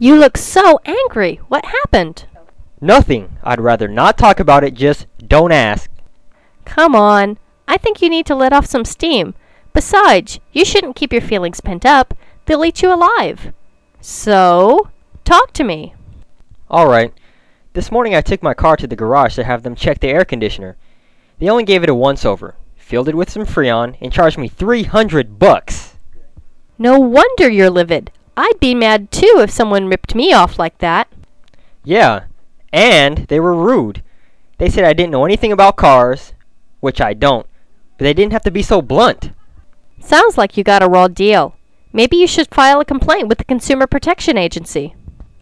You look so angry. What happened? Nothing. I'd rather not talk about it, just don't ask. Come on. I think you need to let off some steam. Besides, you shouldn't keep your feelings pent up. They'll eat you alive. So, talk to me. Alright. This morning I took my car to the garage to have them check the air conditioner. They only gave it a once over, filled it with some Freon, and charged me 300 bucks. No wonder you're livid. I'd be mad too if someone ripped me off like that. Yeah, and they were rude. They said I didn't know anything about cars, which I don't, but they didn't have to be so blunt. Sounds like you got a raw deal. Maybe you should file a complaint with the Consumer Protection Agency.